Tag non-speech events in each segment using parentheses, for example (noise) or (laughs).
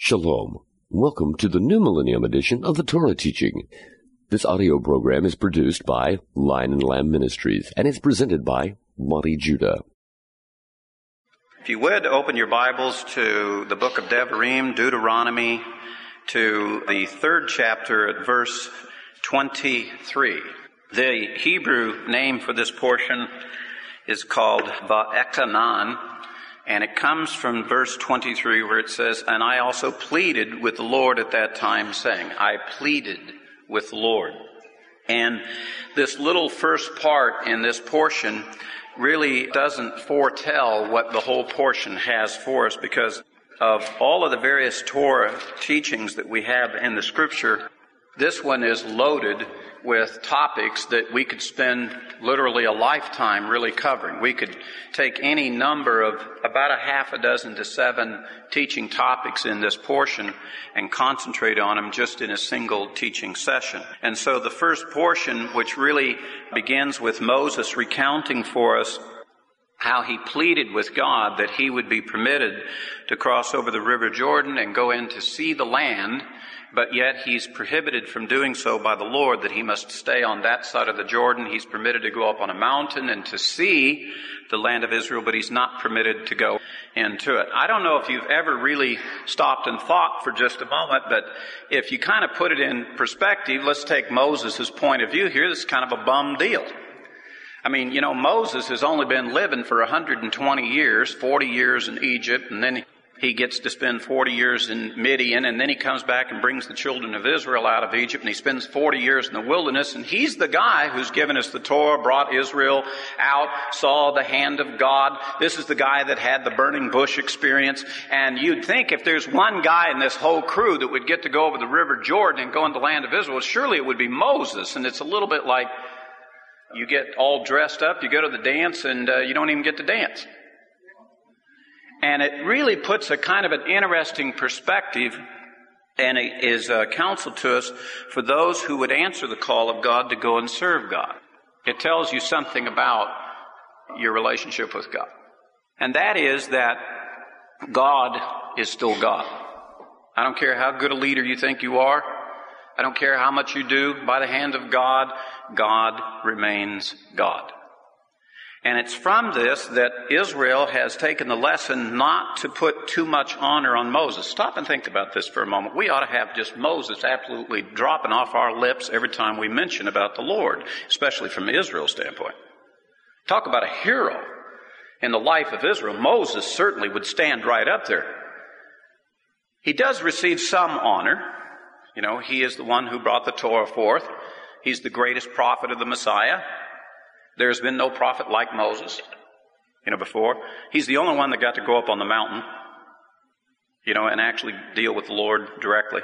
Shalom. Welcome to the New Millennium edition of the Torah Teaching. This audio program is produced by Lion and Lamb Ministries and is presented by Monte Judah. If you would, open your Bibles to the book of Devarim, Deuteronomy, to the third chapter at verse 23. The Hebrew name for this portion is called Va'etchanan, and it comes from verse 23 where it says, And I also pleaded with the Lord at that time, saying, I pleaded with the Lord. And this little first part in this portion really doesn't foretell what the whole portion has for us because of all of the various Torah teachings that we have in the scripture, this one is loaded with topics that we could spend literally a lifetime really covering. We could take any number of about a half a dozen to seven teaching topics in this portion and concentrate on them just in a single teaching session. And so the first portion, which really begins with Moses recounting for us how he pleaded with God that he would be permitted to cross over the river Jordan and go in to see the land but yet he's prohibited from doing so by the Lord that he must stay on that side of the Jordan. He's permitted to go up on a mountain and to see the land of Israel, but he's not permitted to go into it. I don't know if you've ever really stopped and thought for just a moment, but if you kind of put it in perspective, let's take Moses' point of view here. This is kind of a bum deal. I mean, you know, Moses has only been living for 120 years, 40 years in Egypt, and then he gets to spend 40 years in Midian, and then he comes back and brings the children of Israel out of Egypt, and he spends 40 years in the wilderness, and he's the guy who's given us the Torah, brought Israel out, saw the hand of God. This is the guy that had the burning bush experience, and you'd think if there's one guy in this whole crew that would get to go over the river Jordan and go into the land of Israel, surely it would be Moses, and it's a little bit like you get all dressed up, you go to the dance, and uh, you don't even get to dance. And it really puts a kind of an interesting perspective and it is a counsel to us for those who would answer the call of God to go and serve God. It tells you something about your relationship with God. And that is that God is still God. I don't care how good a leader you think you are. I don't care how much you do by the hand of God. God remains God. And it's from this that Israel has taken the lesson not to put too much honor on Moses. Stop and think about this for a moment. We ought to have just Moses absolutely dropping off our lips every time we mention about the Lord, especially from Israel's standpoint. Talk about a hero in the life of Israel. Moses certainly would stand right up there. He does receive some honor. You know, he is the one who brought the Torah forth. He's the greatest prophet of the Messiah. There's been no prophet like Moses, you know, before. He's the only one that got to go up on the mountain, you know, and actually deal with the Lord directly.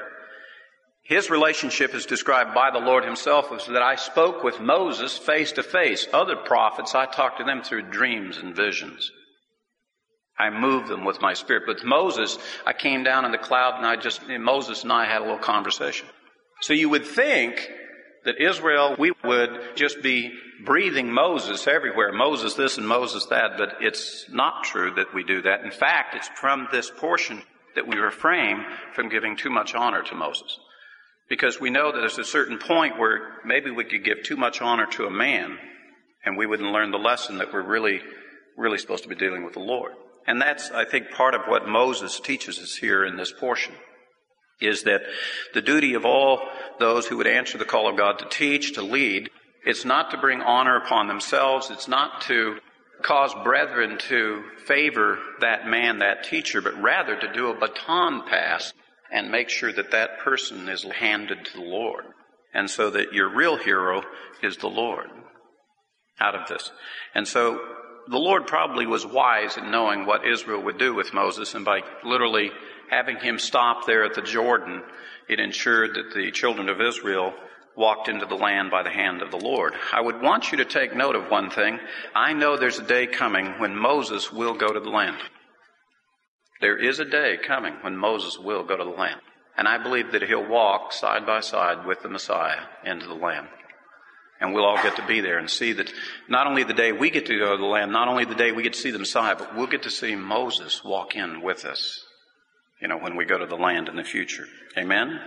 His relationship is described by the Lord himself as that I spoke with Moses face to face. Other prophets, I talked to them through dreams and visions. I moved them with my spirit. But Moses, I came down in the cloud and I just, Moses and I had a little conversation. So you would think that Israel, we would just be breathing Moses everywhere. Moses this and Moses that, but it's not true that we do that. In fact, it's from this portion that we refrain from giving too much honor to Moses. Because we know that there's a certain point where maybe we could give too much honor to a man and we wouldn't learn the lesson that we're really, really supposed to be dealing with the Lord. And that's, I think, part of what Moses teaches us here in this portion is that the duty of all those who would answer the call of God to teach, to lead, it's not to bring honor upon themselves. It's not to cause brethren to favor that man, that teacher, but rather to do a baton pass and make sure that that person is handed to the Lord. And so that your real hero is the Lord out of this. And so the Lord probably was wise in knowing what Israel would do with Moses, and by literally having him stop there at the Jordan, it ensured that the children of Israel walked into the land by the hand of the Lord. I would want you to take note of one thing. I know there's a day coming when Moses will go to the land. There is a day coming when Moses will go to the land. And I believe that he'll walk side by side with the Messiah into the land. And we'll all get to be there and see that not only the day we get to go to the land, not only the day we get to see the Messiah, but we'll get to see Moses walk in with us you know, when we go to the land in the future. Amen?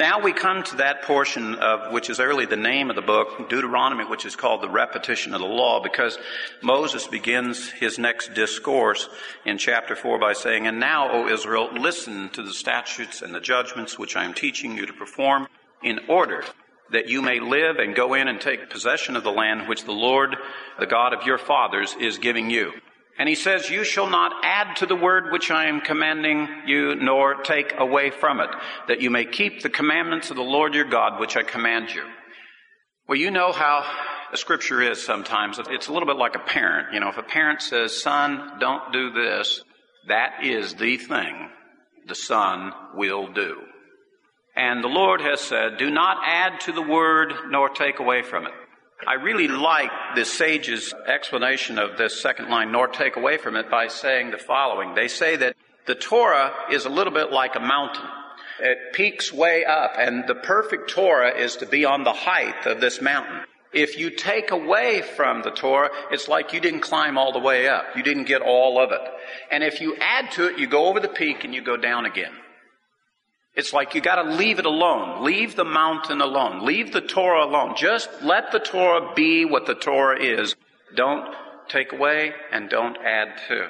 Now we come to that portion of which is early the name of the book, Deuteronomy, which is called the repetition of the law, because Moses begins his next discourse in chapter 4 by saying, And now, O Israel, listen to the statutes and the judgments which I am teaching you to perform in order that you may live and go in and take possession of the land which the Lord, the God of your fathers, is giving you. And he says, You shall not add to the word which I am commanding you, nor take away from it, that you may keep the commandments of the Lord your God, which I command you. Well, you know how the scripture is sometimes. It's a little bit like a parent. You know, if a parent says, Son, don't do this, that is the thing the son will do. And the Lord has said, Do not add to the word, nor take away from it. I really like the sage's explanation of this second line, nor take away from it, by saying the following. They say that the Torah is a little bit like a mountain. It peaks way up, and the perfect Torah is to be on the height of this mountain. If you take away from the Torah, it's like you didn't climb all the way up. You didn't get all of it. And if you add to it, you go over the peak and you go down again. It's like you gotta leave it alone. Leave the mountain alone. Leave the Torah alone. Just let the Torah be what the Torah is. Don't take away and don't add to.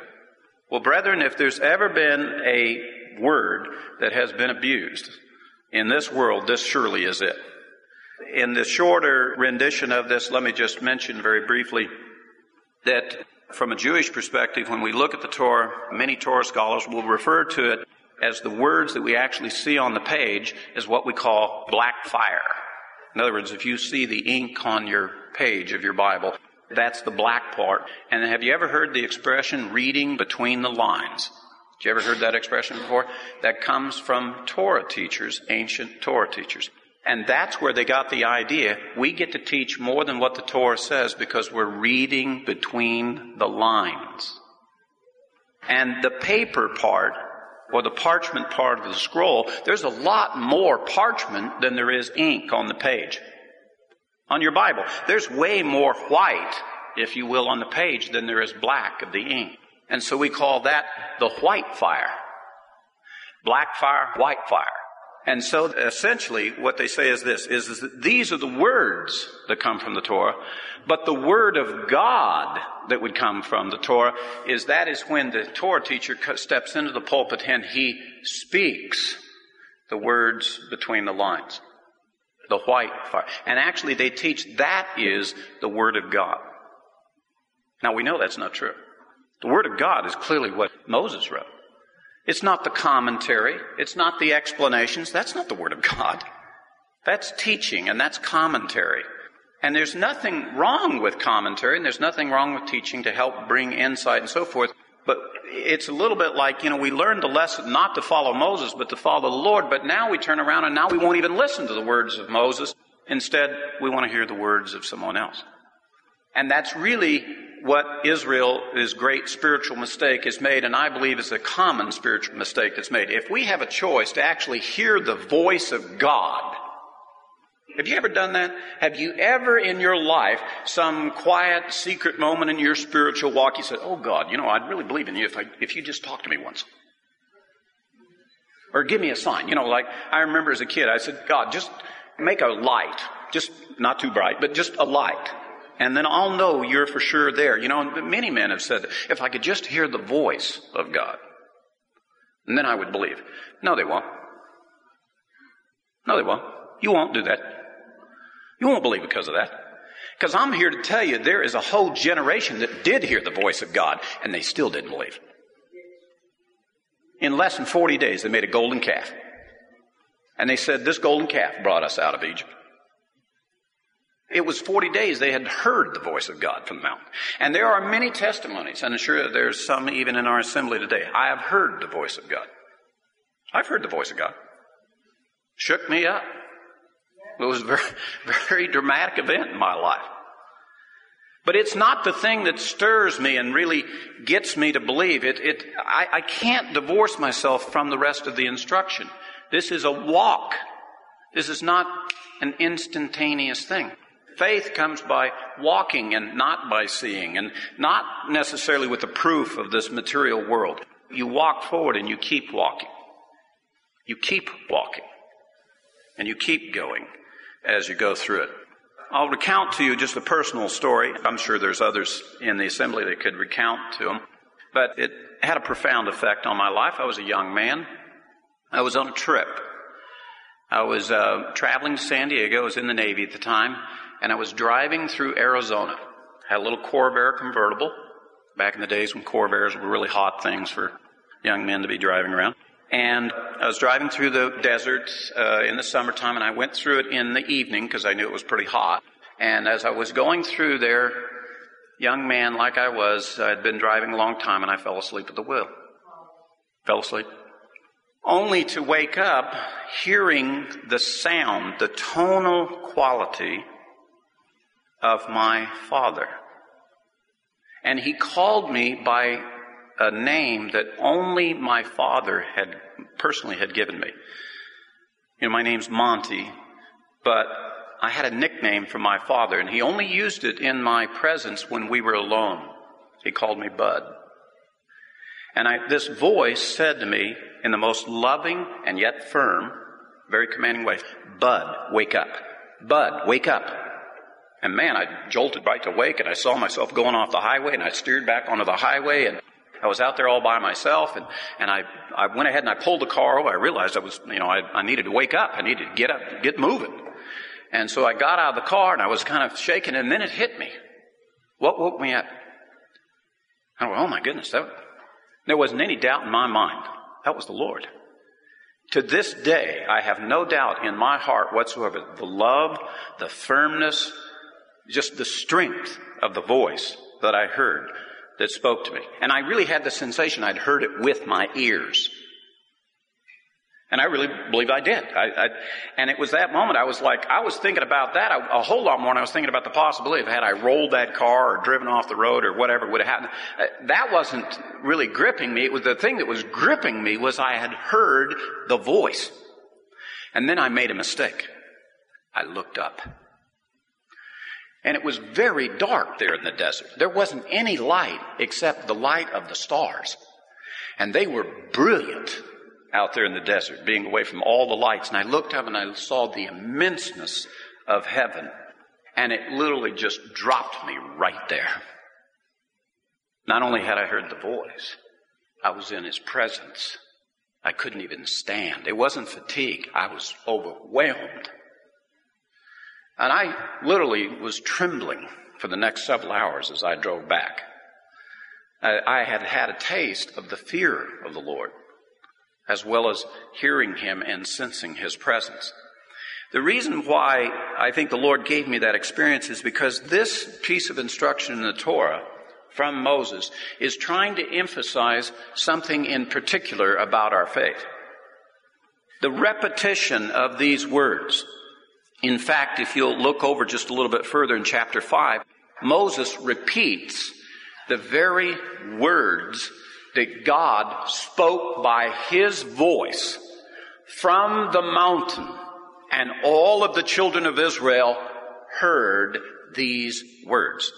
Well, brethren, if there's ever been a word that has been abused in this world, this surely is it. In the shorter rendition of this, let me just mention very briefly that from a Jewish perspective, when we look at the Torah, many Torah scholars will refer to it as the words that we actually see on the page is what we call black fire. In other words, if you see the ink on your page of your Bible, that's the black part. And have you ever heard the expression reading between the lines? Have you ever heard that expression before? That comes from Torah teachers, ancient Torah teachers. And that's where they got the idea. We get to teach more than what the Torah says because we're reading between the lines. And the paper part or the parchment part of the scroll, there's a lot more parchment than there is ink on the page. On your Bible, there's way more white, if you will, on the page than there is black of the ink. And so we call that the white fire. Black fire, white fire. And so essentially what they say is this, is, is that these are the words that come from the Torah, but the word of God that would come from the Torah is that is when the Torah teacher steps into the pulpit and he speaks the words between the lines. The white fire. And actually they teach that is the word of God. Now we know that's not true. The word of God is clearly what Moses wrote. It's not the commentary. It's not the explanations. That's not the Word of God. That's teaching and that's commentary. And there's nothing wrong with commentary and there's nothing wrong with teaching to help bring insight and so forth. But it's a little bit like, you know, we learned the lesson not to follow Moses, but to follow the Lord. But now we turn around and now we won't even listen to the words of Moses. Instead, we want to hear the words of someone else. And that's really what Israel is great spiritual mistake is made, and I believe is a common spiritual mistake that's made. If we have a choice to actually hear the voice of God, have you ever done that? Have you ever in your life, some quiet, secret moment in your spiritual walk, you said, Oh God, you know, I'd really believe in you if, I, if you just talked to me once? Or give me a sign. You know, like I remember as a kid, I said, God, just make a light. Just not too bright, but just a light and then I'll know you're for sure there. You know, many men have said, if I could just hear the voice of God, and then I would believe. No, they won't. No, they won't. You won't do that. You won't believe because of that. Because I'm here to tell you there is a whole generation that did hear the voice of God, and they still didn't believe. In less than 40 days, they made a golden calf. And they said, This golden calf brought us out of Egypt. It was 40 days they had heard the voice of God from the mountain. And there are many testimonies, and I'm sure there's some even in our assembly today. I have heard the voice of God. I've heard the voice of God. Shook me up. It was a very, (laughs) very dramatic event in my life. But it's not the thing that stirs me and really gets me to believe. It, it, I, I can't divorce myself from the rest of the instruction. This is a walk. This is not an instantaneous thing. Faith comes by walking and not by seeing, and not necessarily with the proof of this material world. You walk forward and you keep walking. You keep walking. And you keep going as you go through it. I'll recount to you just a personal story. I'm sure there's others in the assembly that could recount to them. But it had a profound effect on my life. I was a young man. I was on a trip. I was uh, traveling to San Diego. I was in the Navy at the time. And I was driving through Arizona. Had a little Corvair convertible. Back in the days when Corvairs were really hot things for young men to be driving around. And I was driving through the desert uh, in the summertime, and I went through it in the evening because I knew it was pretty hot. And as I was going through there, young man like I was, I had been driving a long time, and I fell asleep at the wheel. Fell asleep. Only to wake up hearing the sound, the tonal quality of my father. And he called me by a name that only my father had personally had given me. You know, my name's Monte, but I had a nickname from my father, and he only used it in my presence when we were alone. He called me Bud. And I, this voice said to me in the most loving and yet firm, very commanding way, Bud, wake up. Bud, wake up. And man, I jolted right awake and I saw myself going off the highway and I steered back onto the highway and I was out there all by myself and, and I, I went ahead and I pulled the car over. I realized I was, you know, I, I needed to wake up. I needed to get up, get moving. And so I got out of the car and I was kind of shaking and then it hit me. What woke me up? I went, oh my goodness, that, there wasn't any doubt in my mind. That was the Lord. To this day, I have no doubt in my heart whatsoever the love, the firmness, just the strength of the voice that I heard that spoke to me. And I really had the sensation I'd heard it with my ears. And I really believe I did. I, I, and it was that moment I was like, I was thinking about that a, a, whole lot more, and I was thinking about the possibility of had I rolled that car or driven off the road or whatever would have happened. Uh, that wasn't really gripping me. It was the thing that was gripping me was I had heard the voice. And then I made a mistake. I looked up. And it was very dark there in the desert. There wasn't any light except the light of the stars. And they were brilliant out there in the desert, being away from all the lights. And I looked up and I saw the immenseness of heaven. And it literally just dropped me right there. Not only had I heard the voice, I was in his presence. I couldn't even stand. It wasn't fatigue. I was overwhelmed. And I literally was trembling for the next several hours as I drove back. I, had had a taste of the fear of the Lord, as well as hearing Him and sensing His presence. The reason why I think the Lord gave me that experience is because this piece of instruction in the Torah from Moses is trying to emphasize something in particular about our faith. The repetition of these words, in fact, if you'll look over just a little bit further in chapter 5, Moses repeats the very words that God spoke by his voice from the mountain, and all of the children of Israel heard these words.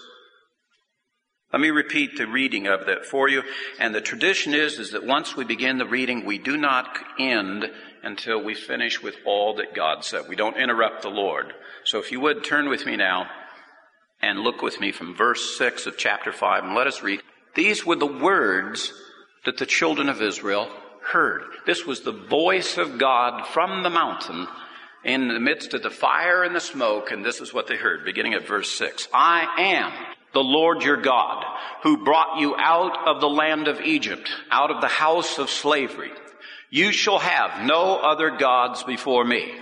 Let me repeat the reading of that for you. And the tradition is, is that once we begin the reading, we do not end until we finish with all that God said. We don't interrupt the Lord. So if you would turn with me now and look with me from verse 6 of chapter 5 and let us read. These were the words that the children of Israel heard. This was the voice of God from the mountain in the midst of the fire and the smoke, and this is what they heard, beginning at verse 6. I am the Lord your God, who brought you out of the land of Egypt, out of the house of slavery. You shall have no other gods before me.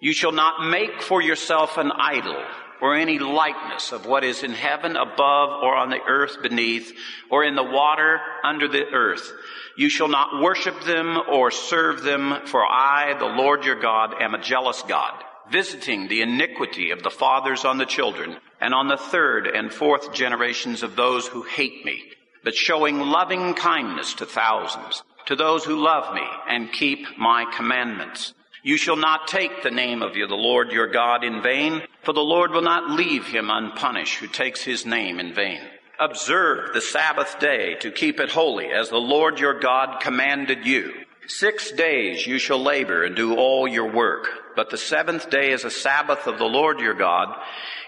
You shall not make for yourself an idol or any likeness of what is in heaven above or on the earth beneath or in the water under the earth. You shall not worship them or serve them, for I, the Lord your God, am a jealous God, visiting the iniquity of the fathers on the children and on the third and fourth generations of those who hate me, but showing loving kindness to thousands to those who love me and keep my commandments. You shall not take the name of the Lord your God in vain, for the Lord will not leave him unpunished who takes his name in vain. Observe the Sabbath day to keep it holy as the Lord your God commanded you. Six days you shall labor and do all your work, but the seventh day is a Sabbath of the Lord your God.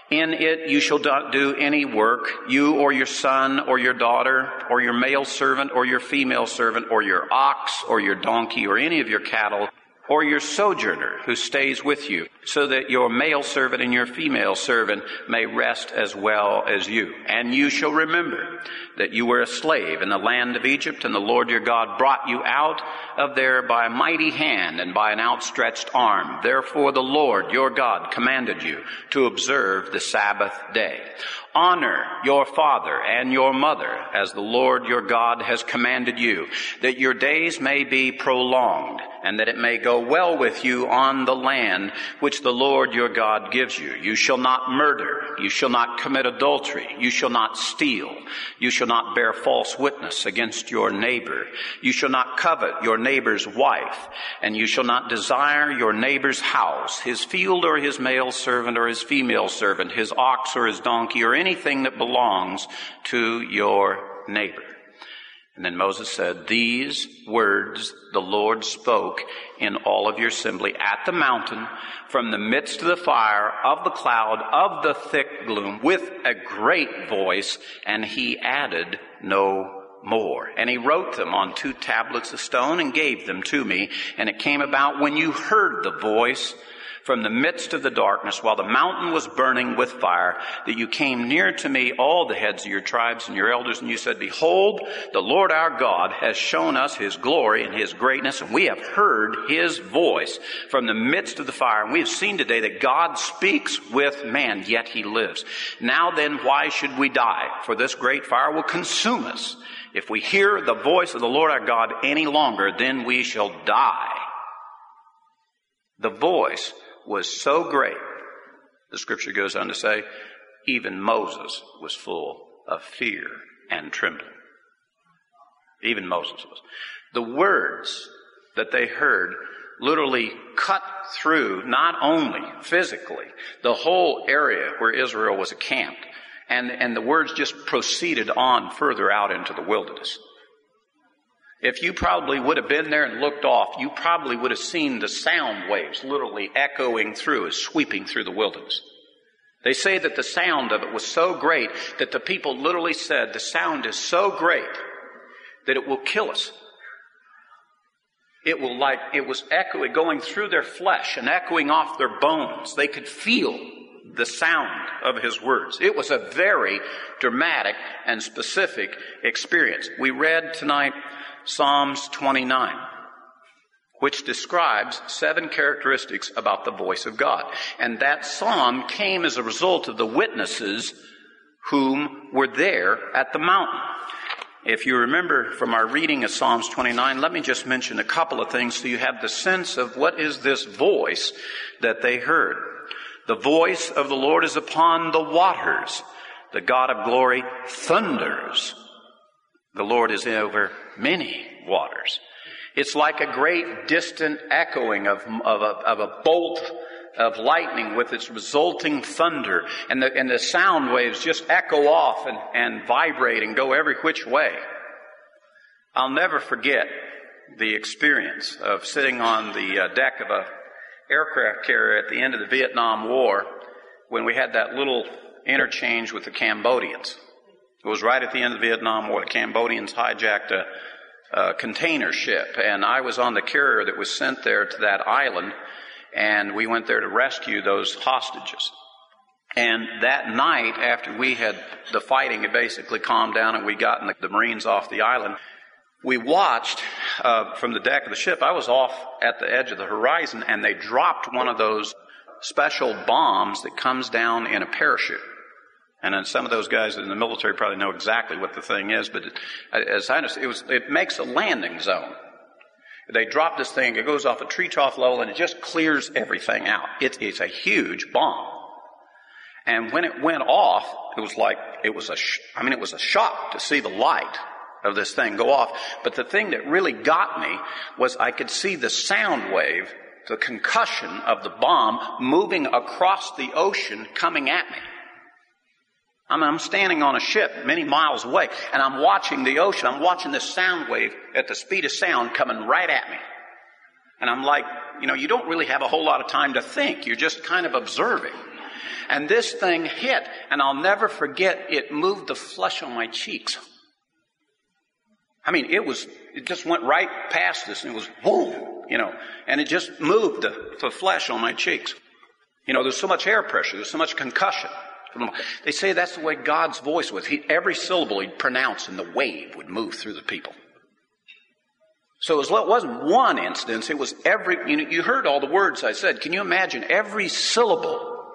In it you shall not do any work, you or your son or your daughter or your male servant or your female servant or your ox or your donkey or any of your cattle or your sojourner who stays with you, so that your male servant and your female servant may rest as well as you. And you shall remember that you were a slave in the land of Egypt, and the Lord your God brought you out of there by a mighty hand and by an outstretched arm. Therefore the Lord your God commanded you to observe the Sabbath day. Honor your father and your mother as the Lord your God has commanded you, that your days may be prolonged and that it may go well with you on the land which the Lord your God gives you. You shall not murder. You shall not commit adultery. You shall not steal. You shall not bear false witness against your neighbor. You shall not covet your neighbor's wife. And you shall not desire your neighbor's house, his field or his male servant or his female servant, his ox or his donkey or anything that belongs to your neighbor. And then Moses said, These words the Lord spoke in all of your assembly at the mountain from the midst of the fire of the cloud of the thick gloom with a great voice, and he added no more. And he wrote them on two tablets of stone and gave them to me. And it came about when you heard the voice from the midst of the darkness while the mountain was burning with fire that you came near to me, all the heads of your tribes and your elders, and you said, Behold, the Lord our God has shown us his glory and his greatness, and we have heard his voice from the midst of the fire. And we have seen today that God speaks with man, yet he lives. Now then, why should we die? For this great fire will consume us. If we hear the voice of the Lord our God any longer, then we shall die. The voice was so great, the scripture goes on to say, even Moses was full of fear and trembling. Even Moses was. The words that they heard literally cut through not only physically the whole area where Israel was camped, and, and the words just proceeded on further out into the wilderness. If you probably would have been there and looked off, you probably would have seen the sound waves literally echoing through, as sweeping through the wilderness. They say that the sound of it was so great that the people literally said, the sound is so great that it will kill us. It will like, it was echoing, going through their flesh and echoing off their bones. They could feel the sound of his words. It was a very dramatic and specific experience. We read tonight Psalms 29, which describes seven characteristics about the voice of God. And that psalm came as a result of the witnesses whom were there at the mountain. If you remember from our reading of Psalms 29, let me just mention a couple of things so you have the sense of what is this voice that they heard. The voice of the Lord is upon the waters. The God of glory thunders. The Lord is over many waters. It's like a great distant echoing of, of, a, of a bolt of lightning with its resulting thunder, and the, and the sound waves just echo off and, and vibrate and go every which way. I'll never forget the experience of sitting on the uh, deck of a aircraft carrier at the end of the Vietnam War when we had that little interchange with the Cambodians. It was right at the end of the Vietnam War. The Cambodians hijacked a, a container ship, and I was on the carrier that was sent there to that island, and we went there to rescue those hostages. And that night, after we had the fighting had basically calmed down and we gotten the, the Marines off the island, we watched uh, from the deck of the ship. I was off at the edge of the horizon, and they dropped one of those special bombs that comes down in a parachute. And then some of those guys in the military probably know exactly what the thing is, but it, as I understand, it, was, it makes a landing zone. They drop this thing, it goes off a tree level, and it just clears everything out. It, it's a huge bomb. And when it went off, it was like, it was a, sh- I mean, it was a shock to see the light of this thing go off. But the thing that really got me was I could see the sound wave, the concussion of the bomb moving across the ocean coming at me. I mean, I'm standing on a ship many miles away and I'm watching the ocean. I'm watching this sound wave at the speed of sound coming right at me. And I'm like, you know, you don't really have a whole lot of time to think. You're just kind of observing. And this thing hit, and I'll never forget, it moved the flesh on my cheeks. I mean, it was, it just went right past us and it was boom, you know, and it just moved the, the flesh on my cheeks. You know, there's so much air pressure, there's so much concussion. They say that's the way God's voice was. He, every syllable he'd pronounce and the wave would move through the people. So it, was, wasn't one instance, it was every, you, know, you heard all the words I said. Can you imagine every syllable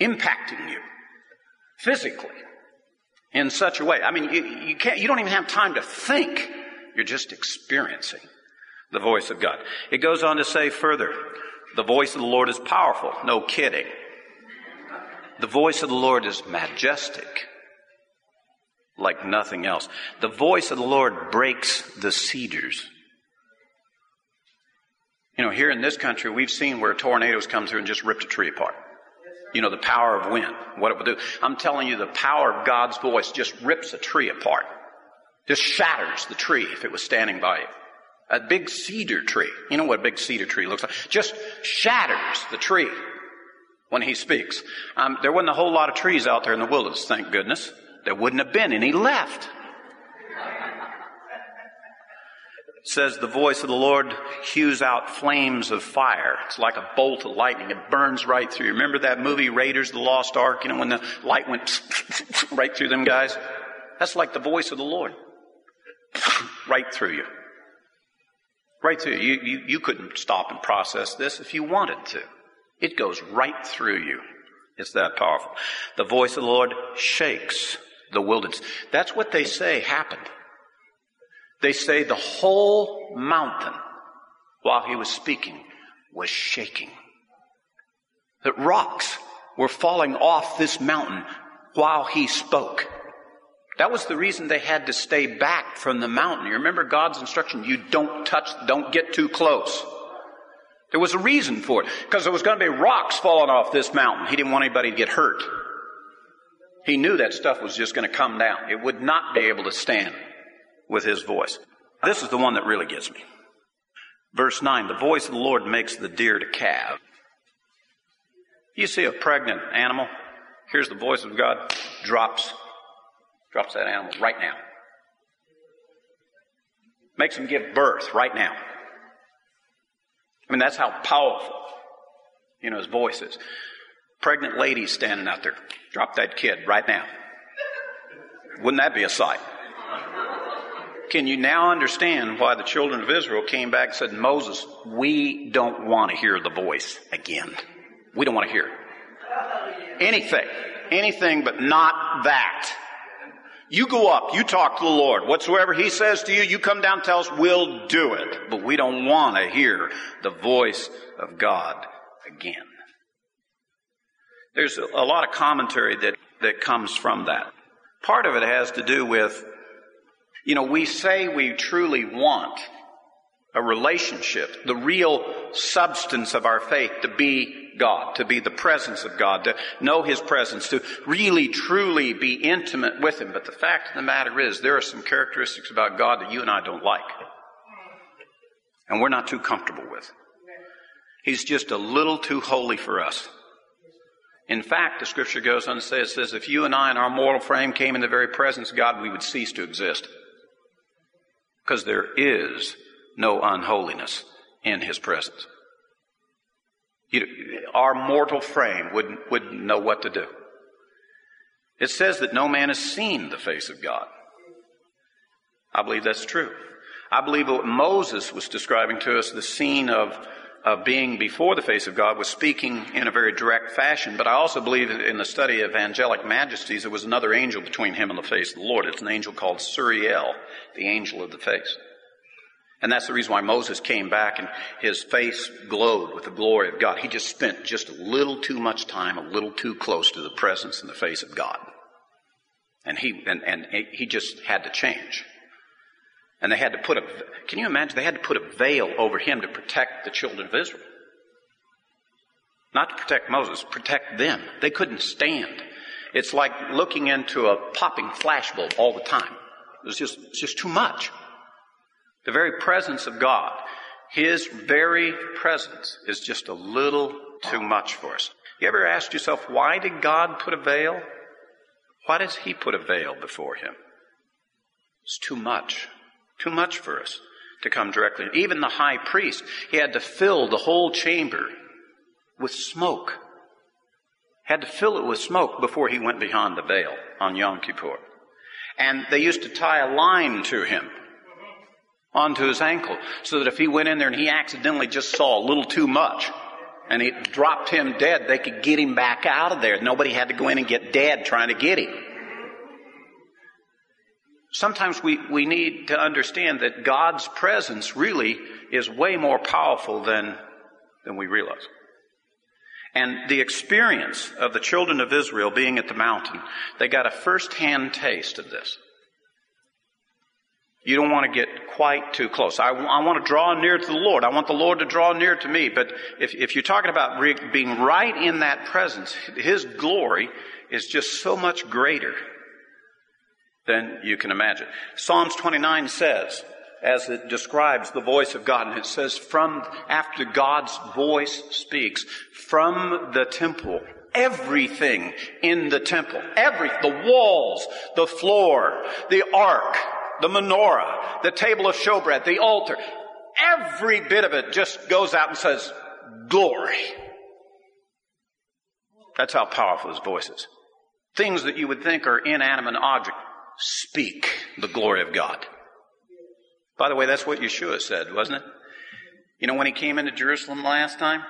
impacting you physically in such a way? I mean, you, you can't, you don't even have time to think. You're just experiencing the voice of God. It goes on to say further, the voice of the Lord is powerful. No kidding. The voice of the Lord is majestic like nothing else. The voice of the Lord breaks the cedars. You know, here in this country, we've seen where tornadoes come through and just ripped a tree apart. You know, the power of wind, what it will do. I'm telling you, the power of God's voice just rips a tree apart. Just shatters the tree if it was standing by you. A big cedar tree. You know what a big cedar tree looks like? Just shatters the tree when he speaks. Um, there wasn't a whole lot of trees out there in the wilderness, thank goodness. There wouldn't have been any left. Says the voice of the Lord hews out flames of fire. It's like a bolt of lightning. It burns right through. Remember that movie Raiders of the Lost Ark? You know, when the light went (laughs) right through them guys? That's like the voice of the Lord. (laughs) right through you. Right through you. You, you couldn't stop and process this if you wanted to. It goes right through you. It's that powerful. The voice of the Lord shakes the wilderness. That's what they say happened. They say the whole mountain, while he was speaking, was shaking. That rocks were falling off this mountain while he spoke. That was the reason they had to stay back from the mountain. You remember God's instruction, you don't touch, don't get too close. There was a reason for it, because there was going to be rocks falling off this mountain. He didn't want anybody to get hurt. He knew that stuff was just going to come down. It would not be able to stand with his voice. This is the one that really gets me. Verse 9, the voice of the Lord makes the deer to calve. You see a pregnant animal, here's the voice of God, drops, drops that animal right now. Makes him give birth right now. I mean, that's how powerful, you know, his voice is. Pregnant ladies standing out there. Drop that kid right now. Wouldn't that be a sight? Can you now understand why the children of Israel came back and said, Moses, we don't want to hear the voice again. We don't want to hear. Anything. Anything but not that. You go up, you talk to the Lord. Whatsoever He says to you, you come down, tell us, we'll do it. But we don't want to hear the voice of God again. There's a lot of commentary that, that comes from that. Part of it has to do with, you know, we say we truly want a relationship, the real substance of our faith to be God, to be the presence of God, to know His presence, to really truly be intimate with Him. But the fact of the matter is, there are some characteristics about God that you and I don't like. And we're not too comfortable with. He's just a little too holy for us. In fact, the scripture goes on to say, it says, if you and I in our mortal frame came in the very presence of God, we would cease to exist. Because there is no unholiness in his presence. You, our mortal frame wouldn't, wouldn't know what to do. It says that no man has seen the face of God. I believe that's true. I believe what Moses was describing to us, the scene of, of being before the face of God, was speaking in a very direct fashion. But I also believe in the study of angelic majesties, there was another angel between him and the face of the Lord. It's an angel called Suriel, the angel of the face. And that's the reason why Moses came back and his face glowed with the glory of God. He just spent just a little too much time, a little too close to the presence and the face of God. And he, and, and he just had to change. And they had to put a, can you imagine? They had to put a veil over him to protect the children of Israel. Not to protect Moses, protect them. They couldn't stand It's like looking into a popping flashbulb all the time. It's just, it's just too much. The very presence of God, His very presence is just a little too much for us. You ever asked yourself, why did God put a veil? Why does He put a veil before Him? It's too much. Too much for us to come directly. Even the high priest, he had to fill the whole chamber with smoke. Had to fill it with smoke before he went behind the veil on Yom Kippur. And they used to tie a line to him onto his ankle so that if he went in there and he accidentally just saw a little too much and it dropped him dead, they could get him back out of there. Nobody had to go in and get dead trying to get him. Sometimes we, we need to understand that God's presence really is way more powerful than, than we realize. And the experience of the children of Israel being at the mountain, they got a first-hand taste of this. You don't want to get quite too close. I, I, want to draw near to the Lord. I want the Lord to draw near to me. But if, if you're talking about re- being right in that presence, His glory is just so much greater than you can imagine. Psalms 29 says, as it describes the voice of God, and it says, from after God's voice speaks, from the temple, everything in the temple, every, the walls, the floor, the ark, the menorah, the table of showbread, the altar, every bit of it just goes out and says, glory. That's how powerful his voice is. Things that you would think are inanimate objects speak the glory of God. By the way, that's what Yeshua said, wasn't it? You know, when he came into Jerusalem last time,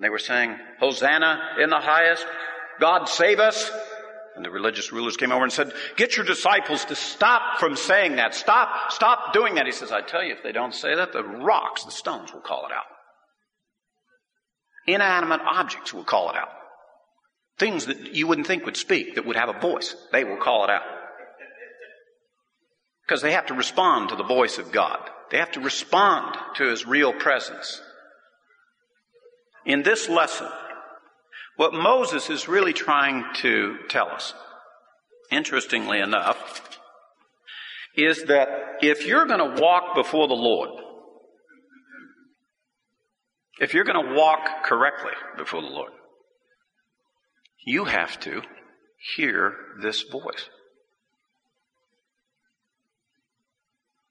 they were saying, Hosanna in the highest, God save us. And the religious rulers came over and said, Get your disciples to stop from saying that. Stop, stop doing that. He says, I tell you, if they don't say that, the rocks, the stones will call it out. Inanimate objects will call it out. Things that you wouldn't think would speak, that would have a voice, they will call it out. Because they have to respond to the voice of God. They have to respond to His real presence. In this lesson, what Moses is really trying to tell us, interestingly enough, is that if you're going to walk before the Lord, if you're going to walk correctly before the Lord, you have to hear this voice.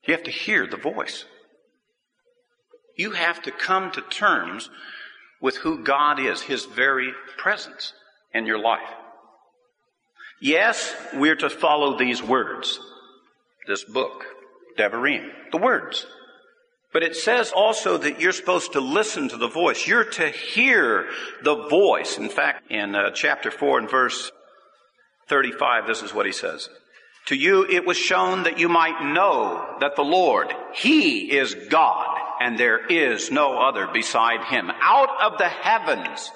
You have to hear the voice. You have to come to terms with who God is, His very presence in your life. Yes, we're to follow these words, this book, Devarim, the words. But it says also that you're supposed to listen to the voice. You're to hear the voice. In fact, in uh, chapter 4 and verse 35, this is what he says. To you it was shown that you might know that the Lord, He is God, and there is no other beside Him. Out of the heavens,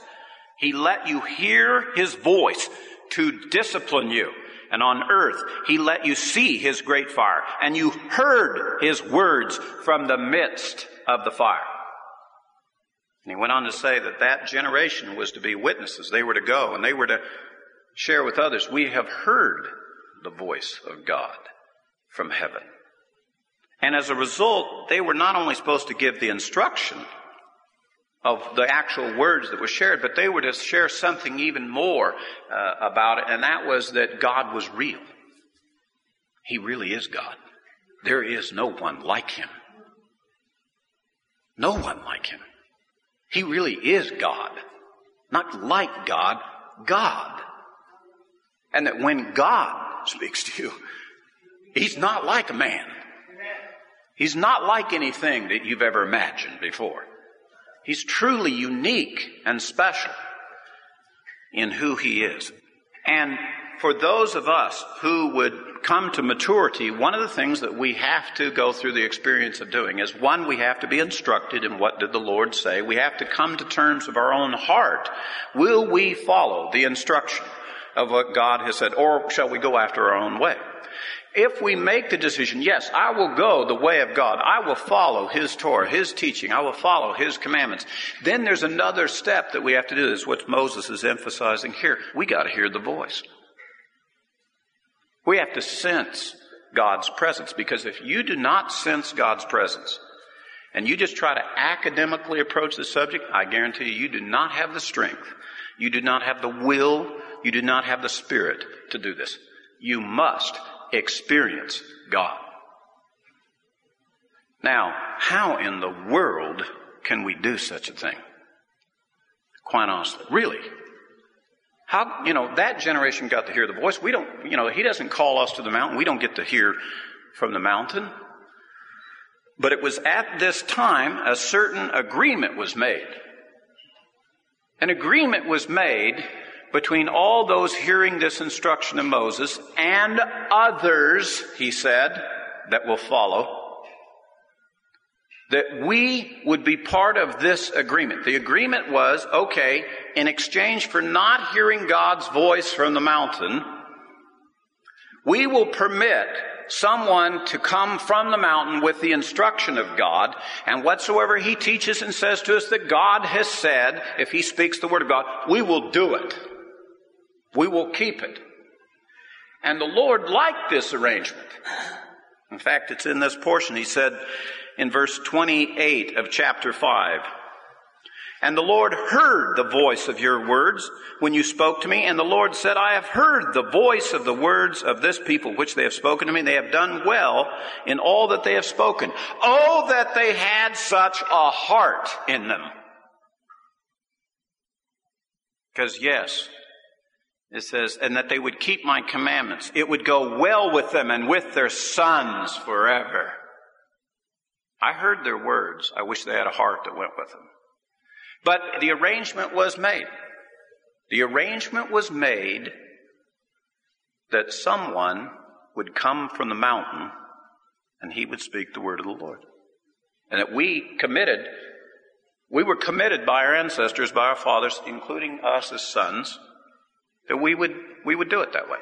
He let you hear His voice to discipline you and on earth he let you see his great fire, and you heard his words from the midst of the fire. And he went on to say that that generation was to be witnesses. They were to go and they were to share with others. We have heard the voice of God from heaven. And as a result, they were not only supposed to give the instruction of the actual words that were shared, but they were to share something even more uh, about it, and that was that God was real. He really is God. There is no one like him. No one like him. He really is God. Not like God, God. And that when God speaks to you, He's not like a man. He's not like anything that you've ever imagined before. He's truly unique and special in who he is. And for those of us who would come to maturity, one of the things that we have to go through the experience of doing is one, we have to be instructed in what did the Lord say. We have to come to terms of our own heart. Will we follow the instruction of what God has said, or shall we go after our own way? If we make the decision, yes, I will go the way of God. I will follow His Torah, His teaching. I will follow His commandments. Then there's another step that we have to do. This is what Moses is emphasizing here. We got to hear the voice. We have to sense God's presence because if you do not sense God's presence and you just try to academically approach the subject, I guarantee you, you do not have the strength. You do not have the will. You do not have the spirit to do this. You must experience God. Now, how in the world can we do such a thing? Quite honestly, really. How, you know, that generation got to hear the voice. We don't, you know, he doesn't call us to the mountain. We don't get to hear from the mountain. But it was at this time a certain agreement was made. An agreement was made between all those hearing this instruction of Moses and others, he said, that will follow, that we would be part of this agreement. The agreement was, okay, in exchange for not hearing God's voice from the mountain, we will permit someone to come from the mountain with the instruction of God, and whatsoever he teaches and says to us that God has said, if he speaks the word of God, we will do it. We will keep it. And the Lord liked this arrangement. In fact, it's in this portion. He said in verse 28 of chapter 5, and the Lord heard the voice of your words when you spoke to me. And the Lord said, I have heard the voice of the words of this people which they have spoken to me. They have done well in all that they have spoken. Oh, that they had such a heart in them. Because yes, it says, and that they would keep my commandments. It would go well with them and with their sons forever. I heard their words. I wish they had a heart that went with them. But the arrangement was made. The arrangement was made that someone would come from the mountain and he would speak the word of the Lord. And that we committed, we were committed by our ancestors, by our fathers, including us as sons, we would, we would do it that way.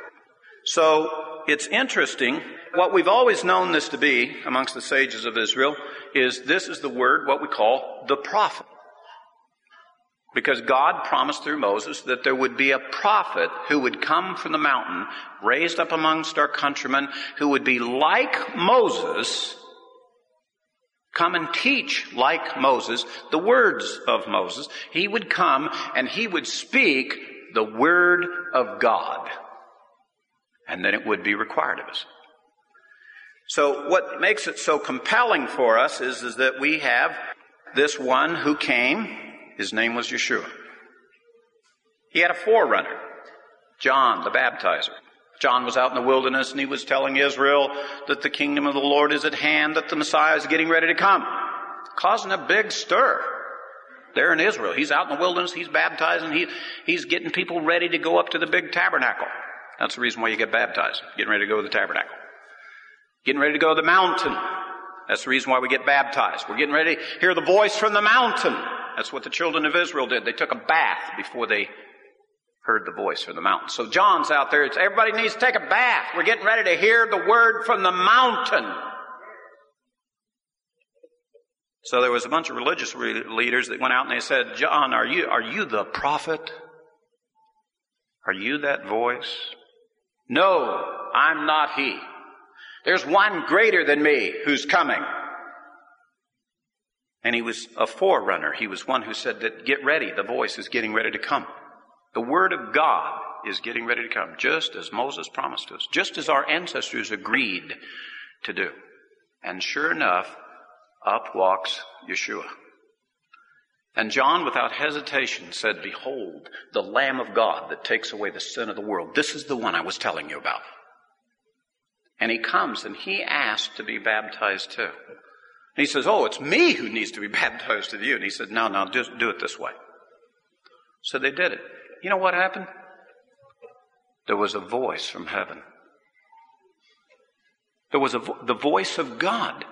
So it's interesting. What we've always known this to be amongst the sages of Israel is this is the word, what we call the prophet. Because God promised through Moses that there would be a prophet who would come from the mountain, raised up amongst our countrymen, who would be like Moses, come and teach like Moses the words of Moses. He would come and he would speak the word of God. And then it would be required of us. So what makes it so compelling for us is, is that we have this one who came. His name was Yeshua. He had a forerunner, John the baptizer. John was out in the wilderness and he was telling Israel that the kingdom of the Lord is at hand, that the Messiah is getting ready to come, causing a big stir there in Israel. He's out in the wilderness, he's baptizing, he, he's getting people ready to go up to the big tabernacle. That's the reason why you get baptized, getting ready to go to the tabernacle. Getting ready to go to the mountain. That's the reason why we get baptized. We're getting ready to hear the voice from the mountain. That's what the children of Israel did. They took a bath before they heard the voice from the mountain. So John's out there. It's, everybody needs to take a bath. We're getting ready to hear the word from the mountain. So there was a bunch of religious leaders that went out and they said, John, are you, are you the prophet? Are you that voice? No, I'm not he. There's one greater than me who's coming. And he was a forerunner. He was one who said that get ready. The voice is getting ready to come. The word of God is getting ready to come, just as Moses promised us, just as our ancestors agreed to do. And sure enough, up walks Yeshua. And John, without hesitation, said, Behold, the Lamb of God that takes away the sin of the world. This is the one I was telling you about. And he comes and he asks to be baptized too. And he says, Oh, it's me who needs to be (laughs) baptized with you. And he said, No, no, just do it this way. So they did it. You know what happened? There was a voice from heaven. There was a vo- the voice of God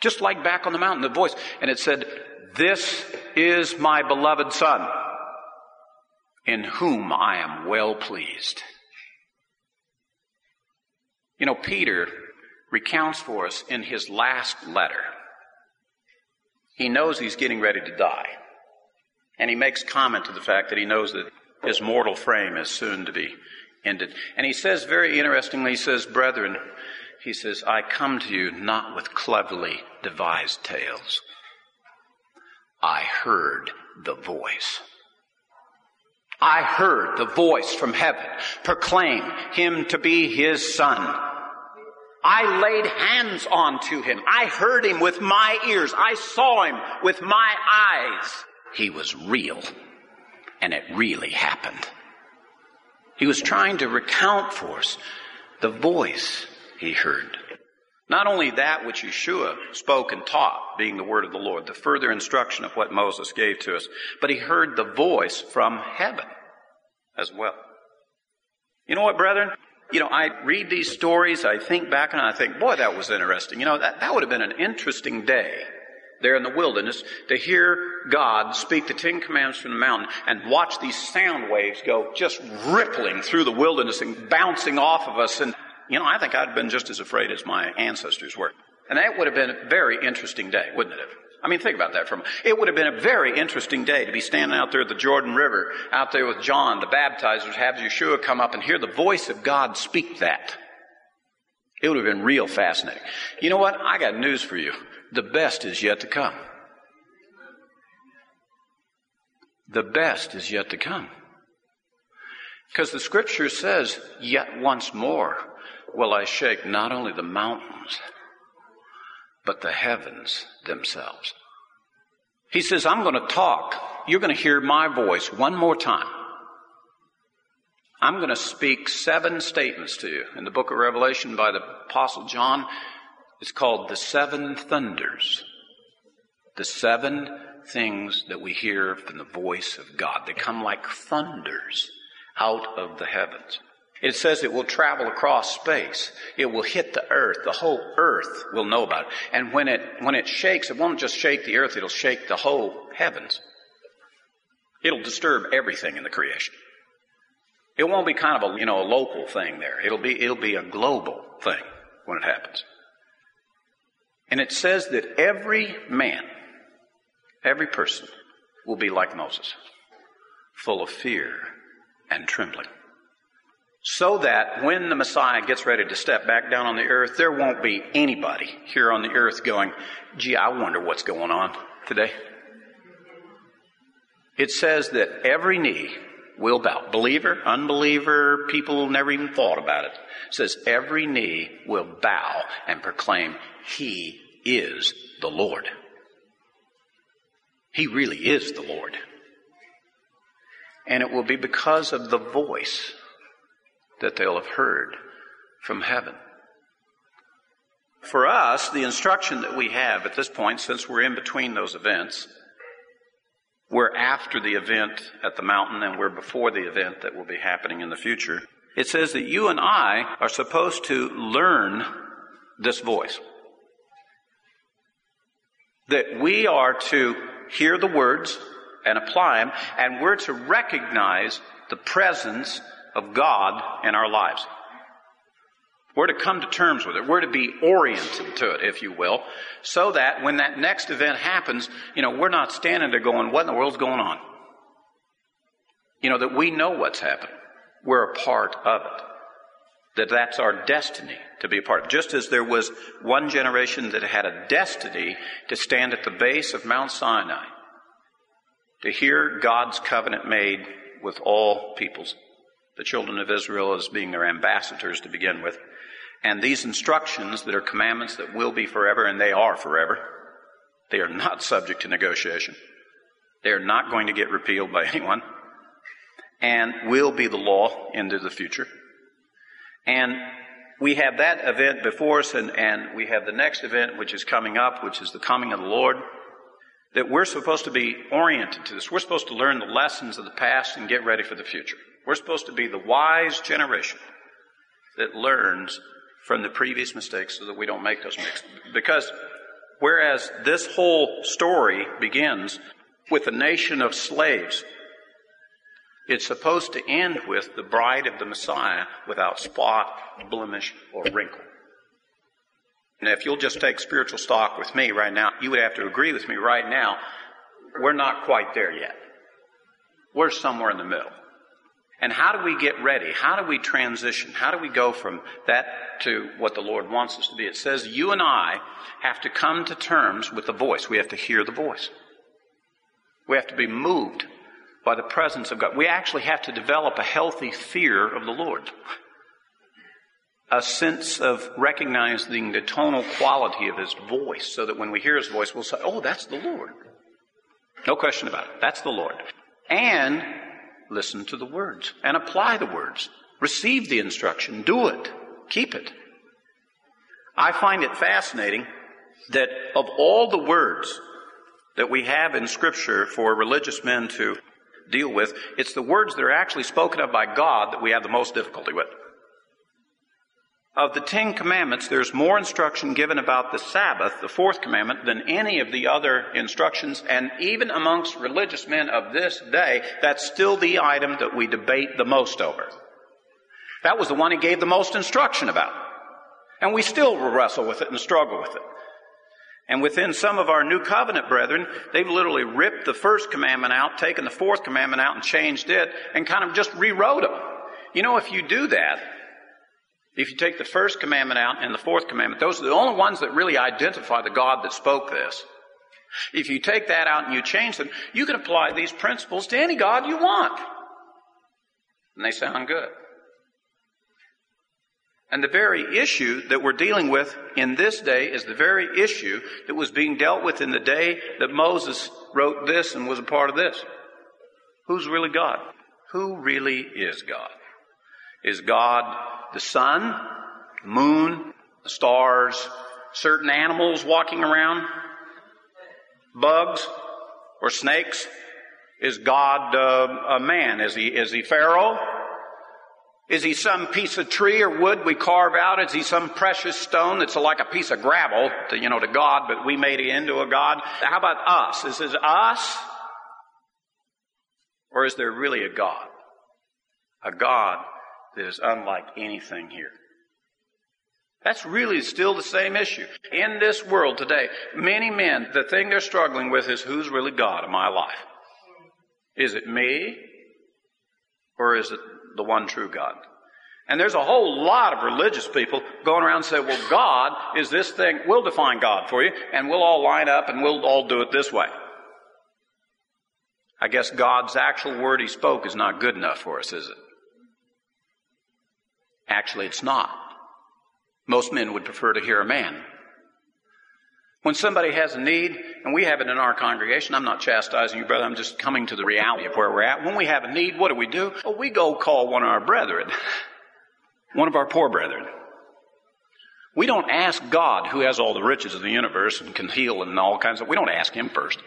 just like back on the mountain, the voice. And it said, This is my beloved Son, in whom I am well pleased. You know, Peter recounts for us in his last letter. He knows he's getting ready to die. And he makes comment to the fact that he knows that his mortal frame is soon to be ended. And he says very interestingly, he says, Brethren, he says, I come to you not with cleverly devised tales. I heard the voice. I heard the voice from heaven proclaim him to be his son. I laid hands on to him. I heard him with my ears. I saw him with my eyes. He was real. And it really happened. He was trying to recount for us the voice he heard. Not only that which Yeshua spoke and taught, being the word of the Lord, the further instruction of what Moses gave to us, but he heard the voice from heaven as well. You know what, brethren? You know, I read these stories, I think back and I think, boy, that was interesting. You know, that, that would have been an interesting day there in the wilderness to hear God speak the Ten Commandments from the mountain and watch these sound waves go just rippling through the wilderness and bouncing off of us. And, you know, I think I'd been just as afraid as my ancestors were. And that would have been a very interesting day, wouldn't it have? I mean, think about that for a moment. It would have been a very interesting day to be standing out there at the Jordan River, out there with John, the baptizer, have Yeshua come up and hear the voice of God speak that. It would have been real fascinating. You know what? I got news for you. The best is yet to come. The best is yet to come. Because the scripture says, yet once more will I shake not only the mountains, but the heavens themselves. He says, I'm going to talk. You're going to hear my voice one more time. I'm going to speak seven statements to you in the book of Revelation by the Apostle John. It's called the seven thunders. The seven things that we hear from the voice of God. They come like thunders out of the heavens. It says it will travel across space. It will hit the earth. The whole earth will know about it. And when it, when it shakes, it won't just shake the earth, it'll shake the whole heavens. It'll disturb everything in the creation. It won't be kind of a, you know, a local thing there. It'll be, it'll be a global thing when it happens. And it says that every man, every person will be like Moses, full of fear and trembling so that when the Messiah gets ready to step back down on the earth, there won't be anybody here on the earth going, gee, I wonder what's going on today. It says that every knee will bow. Believer, unbeliever, people never even thought about it. it says every knee will bow and proclaim, He is the Lord. He really is the Lord. And it will be because of the voice that they'll have heard from heaven. For us, the instruction that we have at this point, since we're in between those events, we're after the event at the mountain and we're before the event that will be happening in the future. It says that you and I are supposed to learn this voice. That we are to hear the words and apply them, and we're to recognize the presence of God in our lives. We're to come to terms with it. We're to be oriented to it, if you will, so that when that next event happens, you know, we're not standing there going, what in the world's going on? You know, that we know what's happening. We're a part of it. That that's our destiny to be a part of. Just as there was one generation that had a destiny to stand at the base of Mount Sinai, to hear God's covenant made with all peoples the children of Israel as being their ambassadors to begin with. And these instructions that are commandments that will be forever, and they are forever, they are not subject to negotiation. They are not going to get repealed by (laughs) anyone and will be the law into the future. And we have that event before us, and, and we have the next event which is coming up, which is the coming of the Lord. That we're supposed to be oriented to this. We're supposed to learn the lessons of the past and get ready for the future. We're supposed to be the wise generation that learns from the previous mistakes so that we don't make those mistakes. Because whereas this whole story begins with a nation of slaves It's supposed to end with the bride of the Messiah without spot, blemish, or wrinkle. Now, if you'll just take spiritual stock with me right now, you would have to agree with me right now. We're not quite there yet. We're somewhere in the middle. And how do we get ready? How do we transition? How do we go from that to what the Lord wants us to be? It says you and I have to come to terms with the voice. We have to hear the voice. We have to be moved by the presence of God. We actually have to develop a healthy fear of the Lord. A sense of recognizing the tonal quality of His voice so that when we hear His voice, we'll say, oh, that's the Lord. No question about it. That's the Lord. And listen to the words and apply the words. Receive the instruction. Do it. Keep it. I find it fascinating that of all the words that we have in Scripture for religious men to deal with, it's the words that are actually spoken of by God that we have the most difficulty with. Of the Ten Commandments, there's more instruction given about the Sabbath, the fourth commandment, than any of the other instructions. And even amongst religious men of this day, that's still the item that we debate the most over. That was the one he gave the most instruction about. And we still wrestle with it and struggle with it. And within some of our new covenant brethren, they've literally ripped the first commandment out, taken the fourth commandment out and changed it, and kind of just rewrote them. You know, if you do that, if you take the first commandment out and the fourth commandment, those are the only ones that really identify the God that spoke this. If you take that out and you change them, you can apply these principles to any God you want. And they sound good. And the very issue that we're dealing with in this day is the very issue that was being dealt with in the day that Moses wrote this and was a part of this. Who's really God? Who really is God? Is God the sun, moon, the stars, certain animals walking around, bugs or snakes? Is God uh, a man? Is he, is he Pharaoh? Is he some piece of tree or wood we carve out? Is he some precious stone that's like a piece of gravel to, you know, to God, but we made it into a God? How about us? Is it us? Or is there really a God? A God that is unlike anything here. That's really still the same issue. In this world today, many men, the thing they're struggling with is who's really God in my life? Is it me? Or is it the one true God. And there's a whole lot of religious people going around and say, well, God is this thing. We'll define God for you and we'll all line up and we'll all do it this way. I guess God's actual word he spoke is not good enough for us, is it? Actually, it's not. Most men would prefer to hear a man. When somebody has a need, and we have it in our congregation, I'm not chastising you, brother, I'm just coming to the reality of where we're at. When we have a need, what do we do? Well, we go call one of our brethren, (laughs) one of our poor brethren. We don't ask God, who has all the riches of the universe and can heal and all kinds of, we don't ask Him first.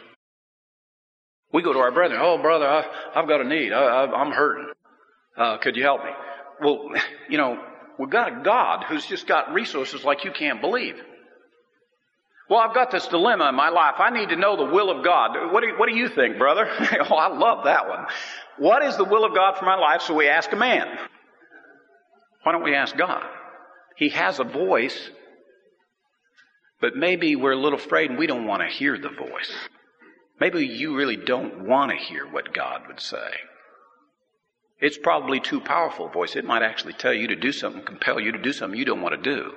We go to our brethren, oh, brother, I, have got a need. I, am hurting. Uh, could you help me? Well, you know, we've got a God who's just got resources like you can't believe. Well, I've got this dilemma in my life. I need to know the will of God. What do you, what do you think, brother? (laughs) oh, I love that one. What is the will of God for my life? So we ask a man. Why don't we ask God? He has a voice, but maybe we're a little afraid and we don't want to hear the voice. Maybe you really don't want to hear what God would say. It's probably too powerful a voice. It might actually tell you to do something, compel you to do something you don't want to do.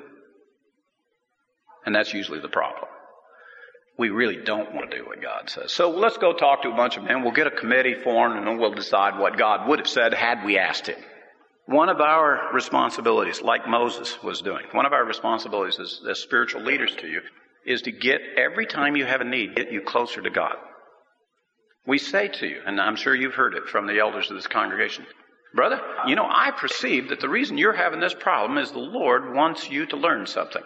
And that's usually the problem. We really don't want to do what God says. So let's go talk to a bunch of men. We'll get a committee formed and then we'll decide what God would have said had we asked him. One of our responsibilities, like Moses was doing, one of our responsibilities as, as spiritual leaders to you is to get every time you have a need, get you closer to God. We say to you, and I'm sure you've heard it from the elders of this congregation, brother, you know, I perceive that the reason you're having this problem is the Lord wants you to learn something.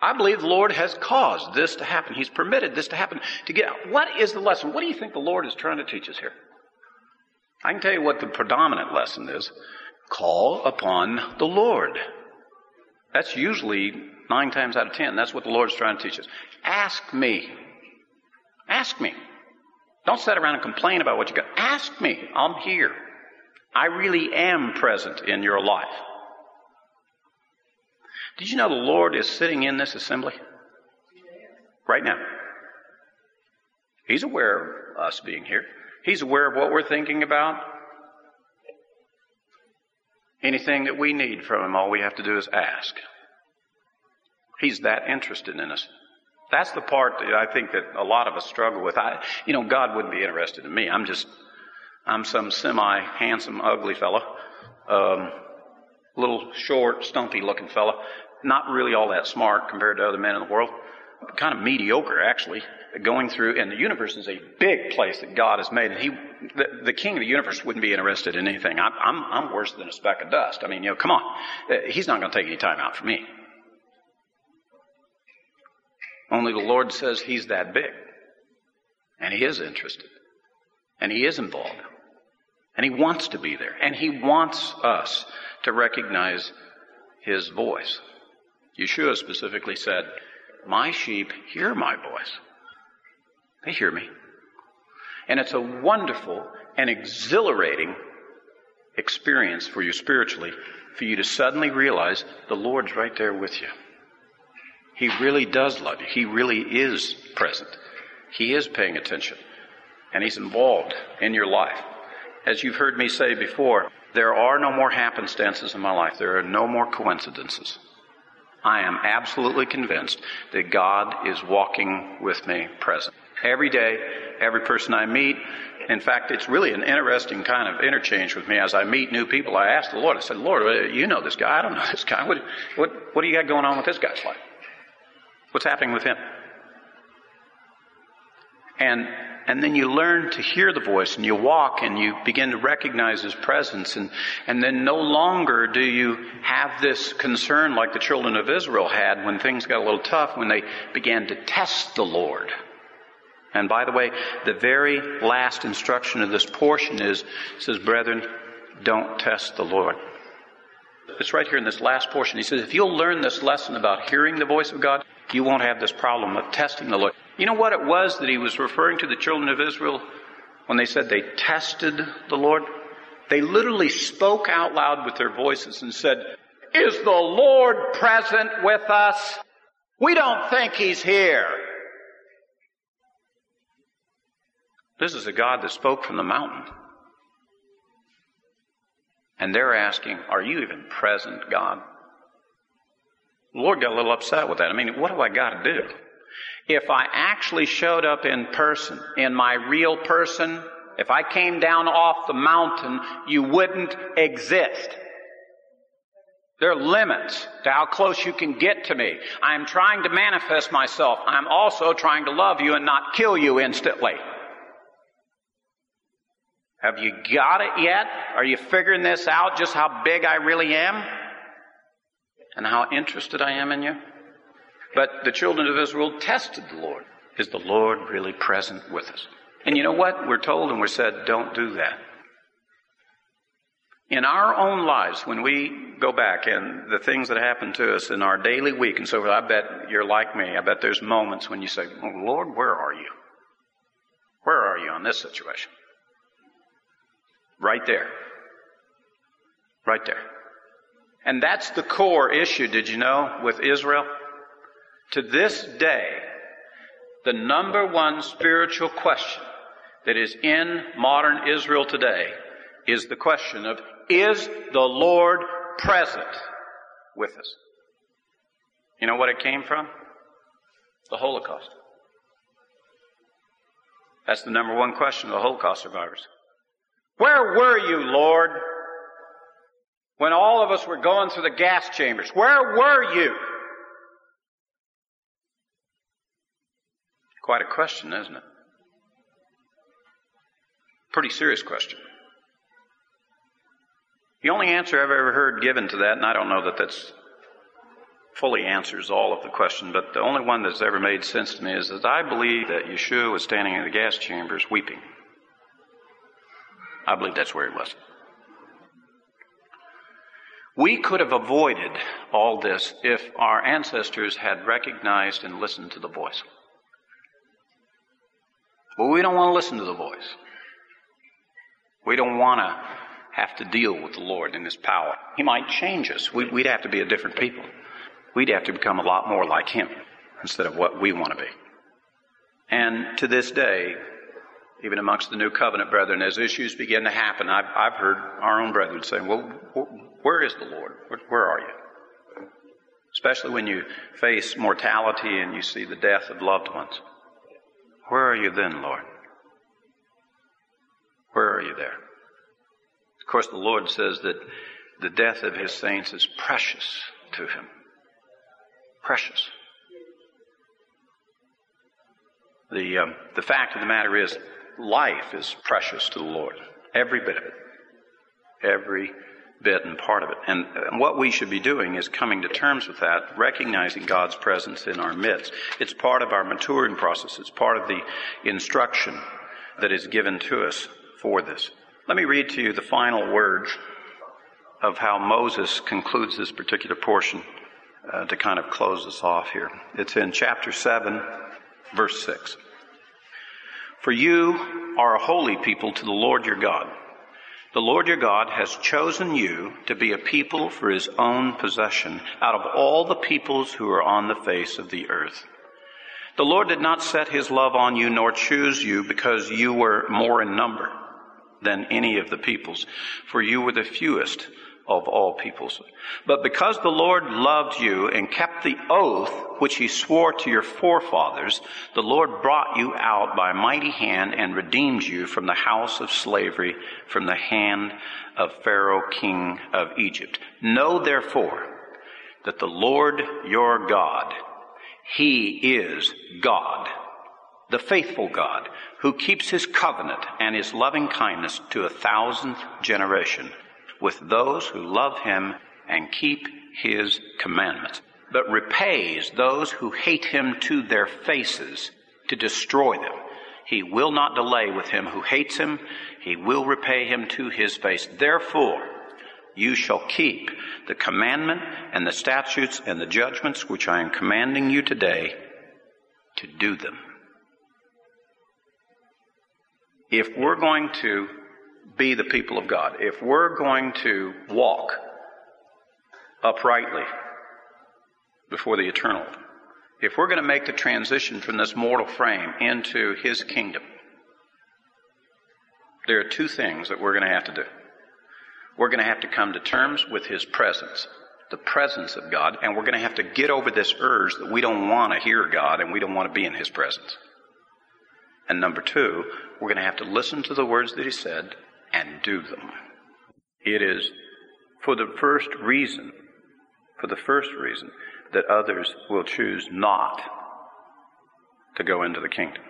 I believe the Lord has caused this to happen. He's permitted this to happen to get out. What is the lesson? What do you think the Lord is trying to teach us here? I can tell you what the predominant lesson is. Call upon the Lord. That's usually nine times out of ten. That's what the Lord is trying to teach us. Ask me. Ask me. Don't sit around and complain about what you got. Ask me. I'm here. I really am present in your life. Did you know the Lord is sitting in this assembly? Right now. He's aware of us being here. He's aware of what we're thinking about. Anything that we need from Him, all we have to do is ask. He's that interested in us. That's the part that I think that a lot of us struggle with. I, you know, God wouldn't be interested in me. I'm just, I'm some semi-handsome, ugly fellow, um, little short, stumpy looking fellow, not really all that smart compared to other men in the world, kind of mediocre actually, going through, and the universe is a big place that God has made, and He, the, the King of the universe wouldn't be interested in anything. I'm, I'm, I'm worse than a speck of dust. I mean, you know, come on. Uh, he's not going to take any time out for me. Only the Lord says He's that big. And He is interested. And He is involved. And He wants to be there. And He wants us to recognize His voice. Yeshua specifically said, My sheep hear my voice. They hear me. And it's a wonderful and exhilarating experience for you spiritually for you to suddenly realize the Lord's right there with you. He really does love you. He really is present. He is paying attention. And He's involved in your life. As you've heard me say before, there are no more happenstances in my life. There are no more coincidences. I am absolutely convinced that God is walking with me present. Every day, every person I meet. In fact, it's really an interesting kind of interchange with me as I meet new people. I ask the Lord, I said, Lord, you know this guy. I don't know this guy. What, what, what do you got going on with this guy's life? What's happening with him? And, and then you learn to hear the voice and you walk and you begin to recognize his presence and, and then no longer do you have this concern like the children of Israel had when things got a little tough when they began to test the Lord. And by the way, the very last instruction of this portion is, says, brethren, don't test the Lord. It's right here in this last portion. He says, if you'll learn this lesson about hearing the voice of God, you won't have this problem of testing the Lord. You know what it was that he was referring to the children of Israel when they said they tested the Lord? They literally spoke out loud with their voices and said, Is the Lord present with us? We don't think he's here. This is a God that spoke from the mountain. And they're asking, Are you even present, God? The Lord got a little upset with that. I mean, what do I got to do? If I actually showed up in person, in my real person, if I came down off the mountain, you wouldn't exist. There are limits to how close you can get to me. I'm trying to manifest myself. I'm also trying to love you and not kill you instantly. Have you got it yet? Are you figuring this out, just how big I really am? And how interested I am in you? But the children of Israel tested the Lord. Is the Lord really present with us? And you know what? We're told and we're said, don't do that. In our own lives, when we go back and the things that happen to us in our daily week and so forth, I bet you're like me. I bet there's moments when you say, oh, Lord, where are you? Where are you on this situation? Right there. Right there. And that's the core issue, did you know, with Israel? To this day, the number one spiritual question that is in modern Israel today is the question of, is the Lord present with us? You know what it came from? The Holocaust. That's the number one question of the Holocaust survivors. Where were you, Lord, when all of us were going through the gas chambers? Where were you? Quite a question, isn't it? Pretty serious question. The only answer I've ever heard given to that, and I don't know that that's fully answers all of the question, but the only one that's ever made sense to me is that I believe that Yeshua was standing in the gas chambers weeping. I believe that's where he was. We could have avoided all this if our ancestors had recognized and listened to the voice. But we don't want to listen to the voice. We don't want to have to deal with the Lord in His power. He might change us. We'd have to be a different people. We'd have to become a lot more like Him instead of what we want to be. And to this day, even amongst the new covenant brethren, as issues begin to happen, I've, I've heard our own brethren saying, Well, where is the Lord? Where, where are you? Especially when you face mortality and you see the death of loved ones. Where are you then, Lord? Where are you there? Of course, the Lord says that the death of his saints is precious to him. Precious. The, um, the fact of the matter is, life is precious to the Lord. Every bit of it. Every bit and part of it. And what we should be doing is coming to terms with that, recognizing God's presence in our midst. It's part of our maturing process. It's part of the instruction that is given to us for this. Let me read to you the final words of how Moses concludes this particular portion uh, to kind of close us off here. It's in chapter 7, verse 6. For you are a holy people to the Lord your God. The Lord your God has chosen you to be a people for his own possession out of all the peoples who are on the face of the earth. The Lord did not set his love on you nor choose you because you were more in number than any of the peoples, for you were the fewest of all peoples. But because the Lord loved you and kept the oath which he swore to your forefathers, the Lord brought you out by a mighty hand and redeemed you from the house of slavery, from the hand of Pharaoh, king of Egypt. Know therefore that the Lord your God, he is God, the faithful God, who keeps his covenant and his loving kindness to a thousandth generation with those who love him and keep his commandments, but repays those who hate him to their faces to destroy them. He will not delay with him who hates him. He will repay him to his face. Therefore, you shall keep the commandment and the statutes and the judgments which I am commanding you today to do them. If we're going to be the people of God, if we're going to walk uprightly before the eternal, if we're going to make the transition from this mortal frame into His kingdom, there are two things that we're going to have to do. We're going to have to come to terms with His presence, the presence of God, and we're going to have to get over this urge that we don't want to hear God and we don't want to be in His presence. And number two, we're going to have to listen to the words that He said and do them. It is for the first reason, for the first reason, that others will choose not to go into the kingdom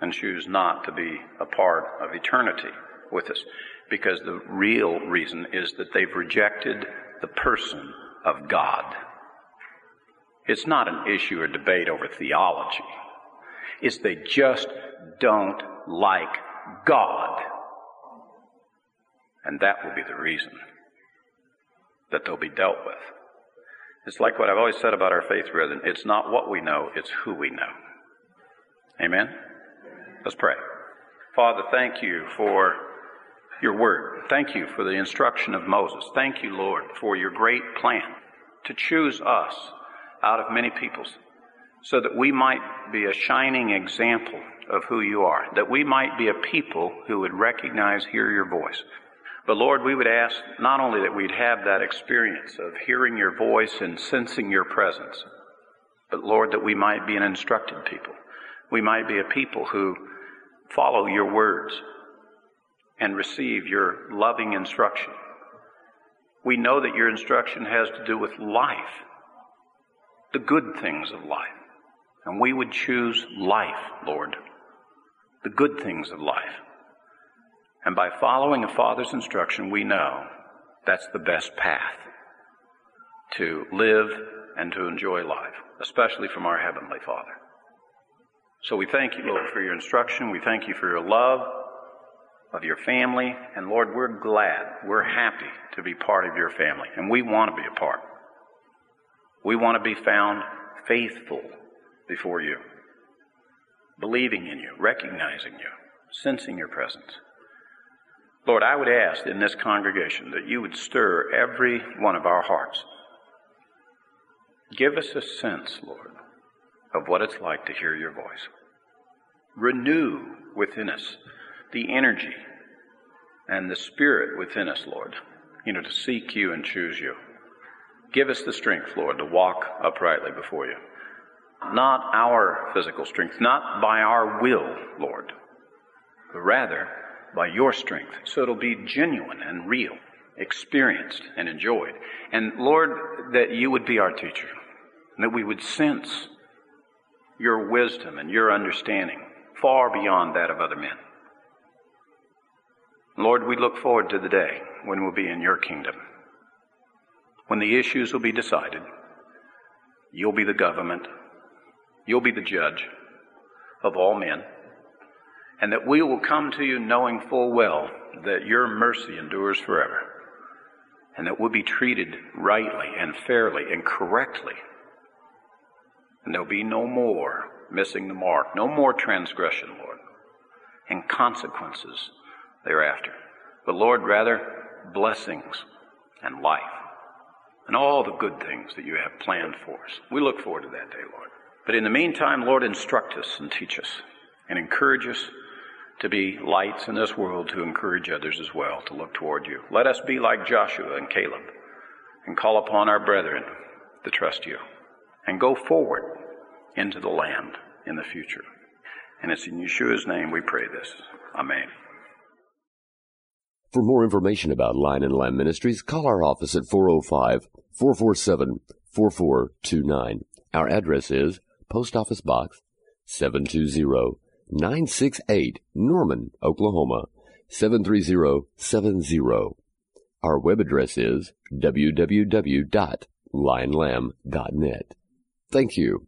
and choose not to be a part of eternity with us. Because the real reason is that they've rejected the person of God. It's not an issue or debate over theology. It's they just don't like God. And that will be the reason that they'll be dealt with. It's like what I've always said about our faith, brethren. It's not what we know, it's who we know. Amen? Let's pray. Father, thank you for your word. Thank you for the instruction of Moses. Thank you, Lord, for your great plan to choose us out of many peoples so that we might be a shining example of who you are, that we might be a people who would recognize, hear your voice. But Lord, we would ask not only that we'd have that experience of hearing your voice and sensing your presence, but Lord, that we might be an instructed people. We might be a people who follow your words and receive your loving instruction. We know that your instruction has to do with life, the good things of life. And we would choose life, Lord, the good things of life. And by following a father's instruction, we know that's the best path to live and to enjoy life, especially from our Heavenly Father. So we thank you, Lord, for your instruction. We thank you for your love of your family. And Lord, we're glad, we're happy to be part of your family. And we want to be a part. We want to be found faithful before you. believing in you, recognizing you, sensing your presence. Lord, I would ask in this congregation that you would stir every one of our hearts. Give us a sense, Lord, of what it's like to hear your voice. Renew within us the energy and the spirit within us, Lord, you know, to seek you and choose you. Give us the strength, Lord, to walk uprightly before you. Not our physical strength, not by our will, Lord, but rather by your strength. So it'll be genuine and real, experienced and enjoyed. And Lord, that you would be our teacher, that we would sense your wisdom and your understanding far beyond that of other men. Lord, we look forward to the day when we'll be in your kingdom, when the issues will be decided. You'll be the government, you'll be the judge of all men, and that we will come to you knowing full well that your mercy endures forever, and that we'll be treated rightly and fairly and correctly. And there'll be no more missing the mark, no more transgression, Lord, and consequences thereafter. But Lord, rather, blessings and life and all the good things that you have planned for us. We look forward to that day, Lord. But in the meantime, Lord, instruct us and teach us and encourage us to be lights in this world to encourage others as well to look toward you. Let us be like Joshua and Caleb and call upon our brethren to trust you and go forward into the land in the future. And it's in Yeshua's name we pray this. Amen. For more information about Lion and Lamb Ministries, call our office at 405 447 4429. Our address is Post Office Box 720 968 Norman, Oklahoma 73070. Our web address is www.lionlamb.net. Thank you.